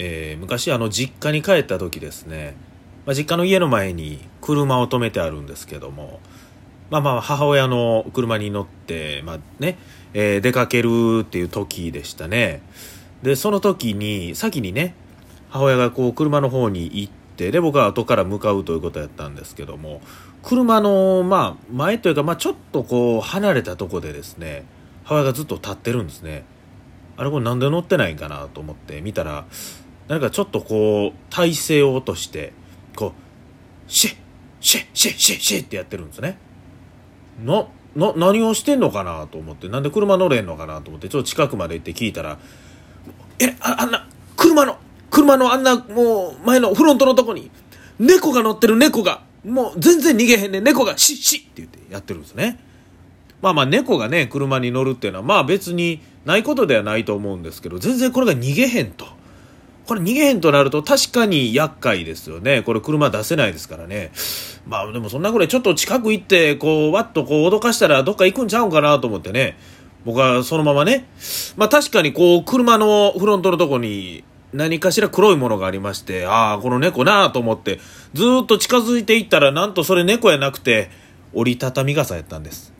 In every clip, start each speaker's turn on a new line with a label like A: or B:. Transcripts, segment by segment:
A: えー、昔あの実家に帰った時ですね、まあ、実家の家の前に車を止めてあるんですけども、まあまあ母親の車に乗って、まあね、えー、出かけるっていう時でしたね。で、その時に、先にね、母親がこう車の方に行って、で、僕は後から向かうということやったんですけども、車の、まあ、前というか、まあ、ちょっとこう、離れたとこでですね、母親がずっと立ってるんですね。あれこれなんで乗ってないんかなと思って見たら、なんかちょっとこう、体勢を落として、こう、シェッ、シェッ、シェッ、シェッ、シェッってやってるんですね。な、な、何をしてんのかなと思って、なんで車乗れんのかなと思って、ちょっと近くまで行って聞いたら、え、ああんな、車の、車のあんな、もう、前のフロントのとこに、猫が乗ってる猫が、もう全然逃げへんねん猫が、シッシッって言ってやってるんですね。まあまあ猫がね、車に乗るっていうのは、まあ別にないことではないと思うんですけど、全然これが逃げへんと。これ逃げへんとなると確かに厄介ですよね。これ車出せないですからね。まあでもそんなぐらいちょっと近く行って、こう、わっとこう脅かしたらどっか行くんちゃうんかなと思ってね。僕はそのままね。まあ確かにこう、車のフロントのとこに何かしら黒いものがありまして、ああ、この猫なと思って、ずっと近づいていったら、なんとそれ猫やなくて、折りたたみ傘やったんです。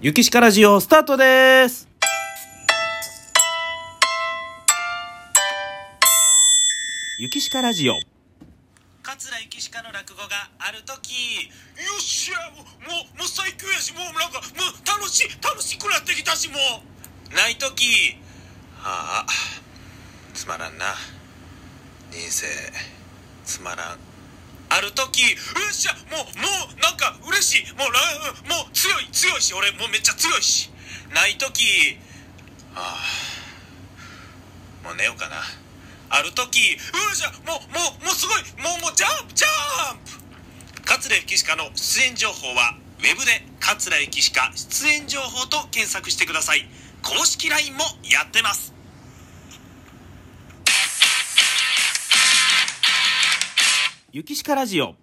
A: 雪しかラジオスタートです雪しかラジオ。桂雪しかの落語がある時。よっしゃもうもう最強やしもうなんかもう楽しい楽しくなってきたしもう。ない時。ああつまらんな。人生つまらん。ある時。よっしゃもうもうなんか嬉しい。もうもう強い強いし俺もうめっちゃ強いし。ない時。ああもう寝ようかな。ある時うっしゃもうもうもうすごいもうもうジャンプ。ジャンプ桂ゆきしかの出演情報はウェブで桂ゆきしか出演情報と検索してください。公式 LINE もやってます。ゆきしかラジオ。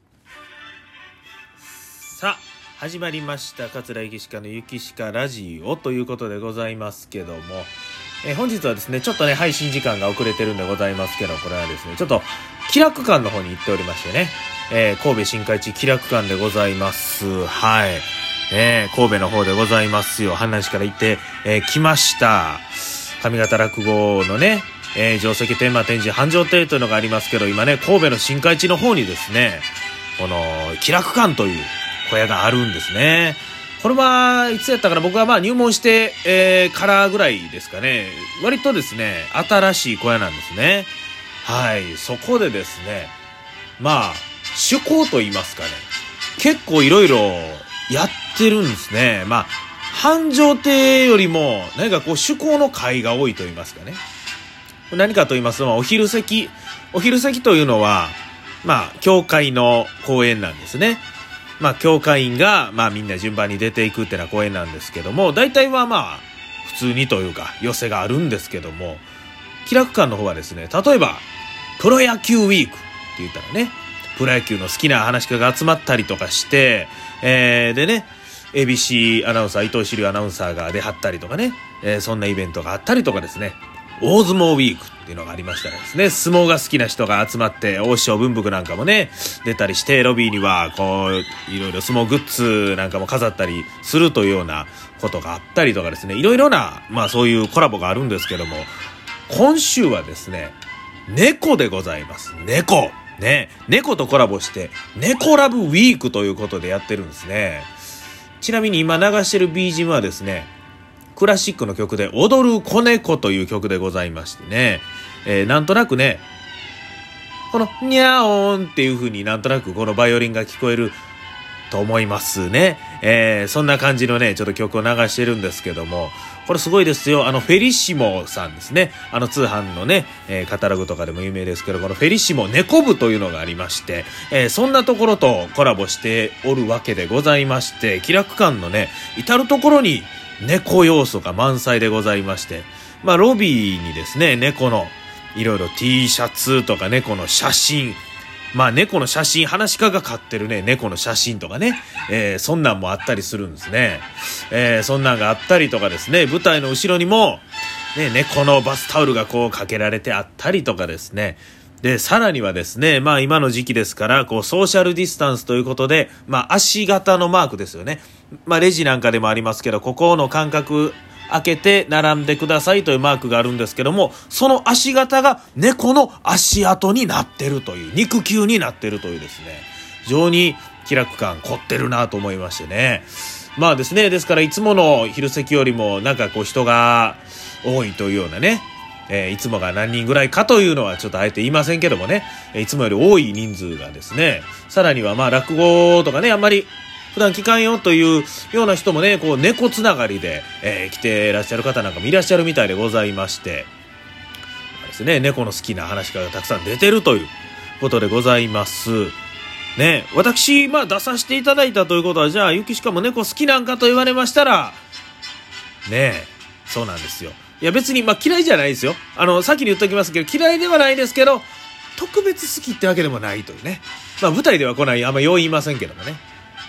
A: さあ始まりました。桂ゆきしかのゆきしかラジオということでございますけども、え本日はですねちょっとね配信時間が遅れてるんでございますけどこれはですねちょっと気楽館の方に行っておりましてね、えー、神戸新海地気楽館でございます。はい。えー、神戸の方でございますよ。話から行って、えー、来ました。上方落語のねえー、定石天満天神繁盛亭というのがありますけど、今ね、神戸の新海地の方にですね、この、気楽館という小屋があるんですね。これはいつやったかな？僕はまあ入門して、えー、からぐらいですかね。割とですね、新しい小屋なんですね。はい。そこでですね、まあ、趣向と言いますかね。結構いろいろやってるんですね。まあ、繁盛亭よりも、何かこう趣向の会が多いと言いますかね。何かと言いますと、お昼席、お昼席というのは、まあ、教会の公演なんですね。まあ、教会員が、まあ、みんな順番に出ていくっていうのは公演なんですけども、大体はまあ、普通にというか、寄せがあるんですけども、気楽館の方はですね、例えば、プロ野球ウィークって言ったらね、プロ野球の好きな話家が集まったりとかして、えー、でね、ABC アナウンサー、伊藤志流アナウンサーが出はったりとかね、えー、そんなイベントがあったりとかですね、大相撲ウィークっていうのがありましたですね、相撲が好きな人が集まって、王将文福なんかもね、出たりして、ロビーには、こう、いろいろ相撲グッズなんかも飾ったりするというようなことがあったりとかですね、いろいろな、まあそういうコラボがあるんですけども、今週はですね、猫でございます。猫。ね。猫とコラボして、猫ラブウィークということでやってるんですね。ちなみに今流してる BGM はですね、クラシックの曲で、踊る子猫という曲でございましてね、えー、なんとなくね、この、にゃおーんっていう風になんとなくこのバイオリンが聞こえると思いますね。えー、そんな感じのね、ちょっと曲を流してるんですけども、これすごいですよ。あの、フェリシモさんですね。あの通販のね、えー、カタログとかでも有名ですけど、このフェリシモ猫部というのがありまして、えー、そんなところとコラボしておるわけでございまして、気楽感のね、至るところに猫要素が満載でございまして、まあ、ロビーにですね、猫のいろいろ T シャツとか猫の写真、まあ猫の写真、話し家が飼ってるね、猫の写真とかね、えー、そんなんもあったりするんですね。えー、そんなんがあったりとかですね、舞台の後ろにも、ね、猫のバスタオルがこうかけられてあったりとかですね。で、さらにはですね、まあ今の時期ですから、こうソーシャルディスタンスということで、まあ足型のマークですよね。まあレジなんかでもありますけど、ここの間隔開けて並んでくださいというマークがあるんですけども、その足型が猫の足跡になってるという、肉球になってるというですね、非常に気楽感凝ってるなと思いましてね。まあですね、ですからいつもの昼席よりもなんかこう人が多いというようなね、えー、いつもが何人ぐらいかというのはちょっとあえて言いませんけどもね、いつもより多い人数がですね、さらにはまあ落語とかね、あんまり普段聞かんよというような人もね、こう猫つながりで、えー、来ていらっしゃる方なんかもいらっしゃるみたいでございまして、ですね、猫の好きな話がたくさん出てるということでございます。ね、私、まあ出させていただいたということは、じゃあ、ゆきしかも猫好きなんかと言われましたら、ねそうなんですよ。いや別に、まあ嫌いじゃないですよ。あの、先に言っときますけど、嫌いではないですけど、特別好きってわけでもないというね。まあ舞台では来ない、あんまよう言いませんけどもね。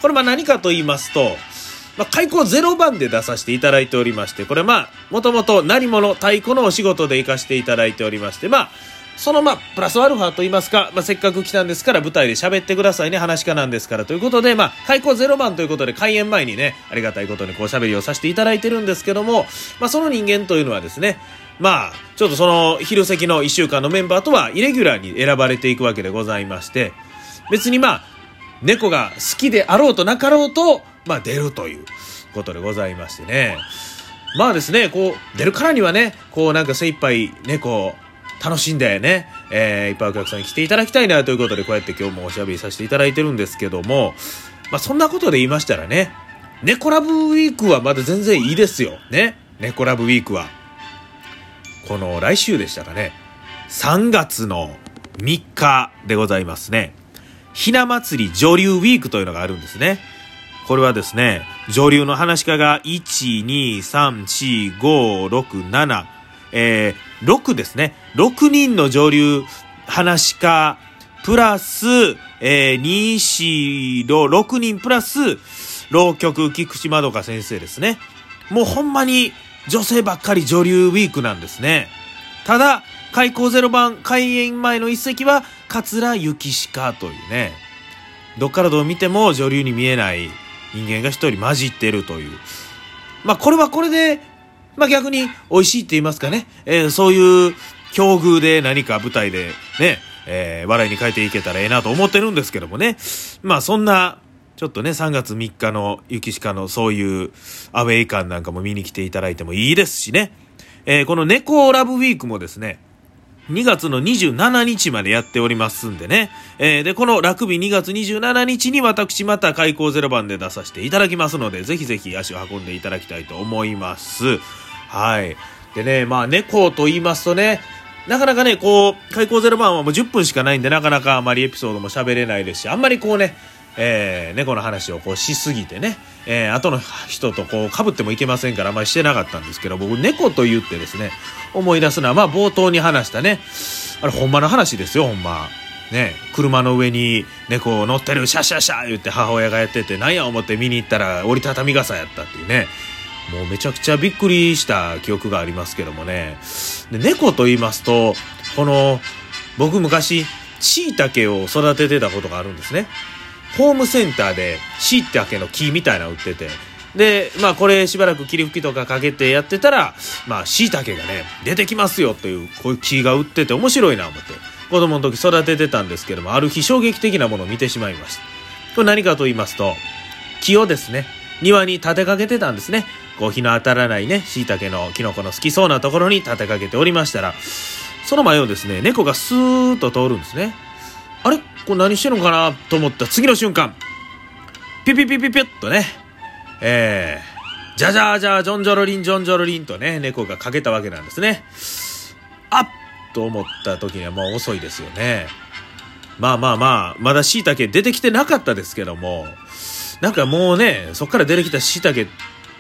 A: これまあ何かと言いますと、まあ、開口0番で出させていただいておりまして、これまあ、もともと何者、太鼓のお仕事で行かせていただいておりまして、まあ、そのまあ、プラスアルファと言いますか、まあ、せっかく来たんですから舞台で喋ってくださいね、話家なんですからということで、まあ、開口0番ということで開演前にね、ありがたいことにこう喋りをさせていただいてるんですけども、まあ、その人間というのはですね、まあ、ちょっとその昼席の1週間のメンバーとはイレギュラーに選ばれていくわけでございまして、別にまあ、猫が好きであろうとなかろうと、まあ出るということでございましてね。まあですね、こう、出るからにはね、こうなんか精一杯猫楽しんでね、えー、いっぱいお客さんに来ていただきたいなということで、こうやって今日もおしゃべりさせていただいてるんですけども、まあそんなことで言いましたらね、猫ラブウィークはまだ全然いいですよ。ね。猫ラブウィークは。この来週でしたかね。3月の3日でございますね。ひな祭り女流ウィークというのがあるんですね。これはですね、女流の話家が1、2、3、4、5、6、7、えー、6ですね。6人の上流話家、プラス、えー、2、4、6人プラス、浪曲菊池まどか先生ですね。もうほんまに女性ばっかり女流ウィークなんですね。ただ、開校ゼロ番開演前の一席は、桂幸鹿というね、どっからどう見ても女流に見えない人間が一人混じってるという。まあこれはこれでまあ逆に美味しいって言いますかね、えー、そういう境遇で何か舞台でね、えー、笑いに変えていけたらええなと思ってるんですけどもね。まあそんな、ちょっとね、3月3日の雪鹿のそういうアウェイ感なんかも見に来ていただいてもいいですしね。えー、この猫ラブウィークもですね、2月の27日までやっておりますんでね。えー、で、このラグビ2月27日に私また開校ゼロ番で出させていただきますので、ぜひぜひ足を運んでいただきたいと思います。はい。でね、まあ猫と言いますとね、なかなかね、こう、開口ゼロ番はもう10分しかないんで、なかなかあまりエピソードも喋れないですし、あんまりこうね、えー、猫の話をこうしすぎてね、えー、後の人とこう被ってもいけませんからあんまりしてなかったんですけど、僕猫と言ってですね、思い出すのは、まあ冒頭に話したね、あれほんまの話ですよ、ほんま。ね、車の上に猫を乗ってる、シャシャシャ言って母親がやってて、なんや思って見に行ったら折りたたみ傘やったっていうね。もうめちゃくちゃびっくりした記憶がありますけどもね。で猫と言いますと、この、僕昔、椎茸を育ててたことがあるんですね。ホームセンターで椎茸の木みたいな売ってて、で、まあこれしばらく霧吹きとかかけてやってたら、まあ椎茸がね、出てきますよという、こういう木が売ってて面白いな思って、子供の時育ててたんですけども、ある日衝撃的なものを見てしまいました。これ何かと言いますと、木をですね、庭に立てかけてたんですね。こう日の当たらないね、椎茸のキノコの好きそうなところに立てかけておりましたら、その前をですね、猫がスーッと通るんですね。あれ？これ何してるのかなと思った次の瞬間、ピピピピピュッとね、えー、じゃじゃじゃジョンジョロリンジョンジョロリンとね、猫がかけたわけなんですね。あっと思った時にはもう遅いですよね。まあまあまあ、まだ椎茸出てきてなかったですけども、なんかもうね、そっから出てきた椎茸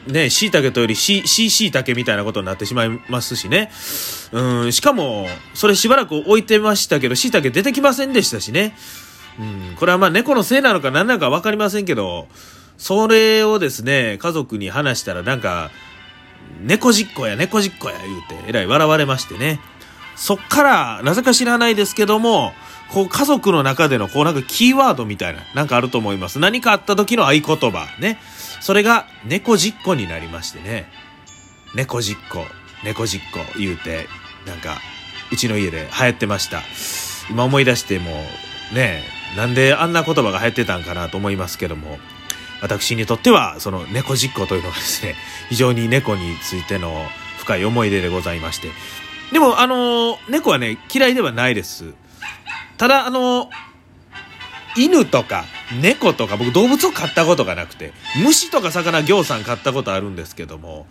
A: ね、椎茸とよりし、し、椎茸みたいなことになってしまいますしね。うん、しかも、それしばらく置いてましたけど、椎茸出てきませんでしたしね。うん、これはまあ猫のせいなのか何なのかわかりませんけど、それをですね、家族に話したらなんか、猫実行や猫実行や言うて、えらい笑われましてね。そっから、なぜか知らないですけども、こう家族の中でのこうなんかキーワードみたいな、なんかあると思います。何かあった時の合言葉、ね。それが猫実行になりましてね。猫実行、猫実行言うて、なんか、うちの家で流行ってました。今思い出しても、ねなんであんな言葉が流行ってたんかなと思いますけども、私にとっては、その猫実行というのはですね、非常に猫についての深い思い出でございまして。でも、あの、猫はね、嫌いではないです。ただ、あの、犬とか猫とか僕動物を飼ったことがなくて、虫とか魚行さん飼ったことあるんですけども、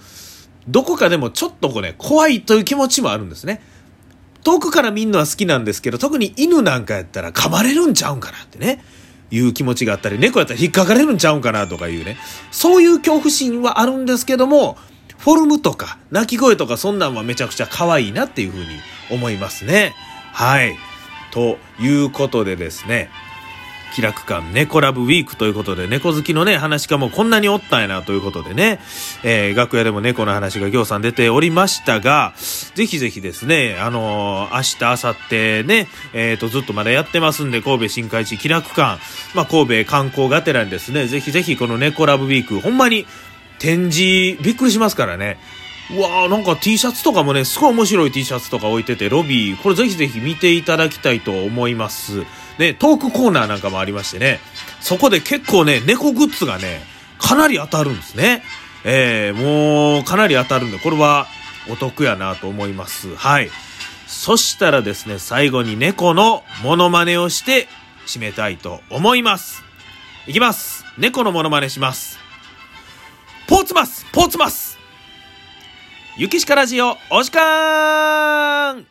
A: どこかでもちょっとこうね、怖いという気持ちもあるんですね。遠くから見るのは好きなんですけど、特に犬なんかやったら噛まれるんちゃうんかなってね。いう気持ちがあったり、猫やったら引っかかれるんちゃうんかなとかいうね。そういう恐怖心はあるんですけども、フォルムとか、鳴き声とかそんなんはめちゃくちゃ可愛いなっていうふうに思いますね。はい。ということでですね、気楽館猫ラブウィークということで、猫好きのね、話家もこんなにおったんやなということでね、えー、楽屋でも猫の話がぎょうさん出ておりましたが、ぜひぜひですね、あのー、明日、明後日ね、えっ、ー、と、ずっとまだやってますんで、神戸新海地気楽館、まあ、神戸観光がてらにですね、ぜひぜひこの猫ラブウィーク、ほんまに展示、びっくりしますからね。うわーなんか T シャツとかもね、すごい面白い T シャツとか置いてて、ロビー、これぜひぜひ見ていただきたいと思います。ね、トークコーナーなんかもありましてね、そこで結構ね、猫グッズがね、かなり当たるんですね。えー、もう、かなり当たるんで、これはお得やなと思います。はい。そしたらですね、最後に猫のモノマネをして締めたいと思います。いきます。猫のモノマネします。ポーツマスポーツマスゆきしかラジオ、お時間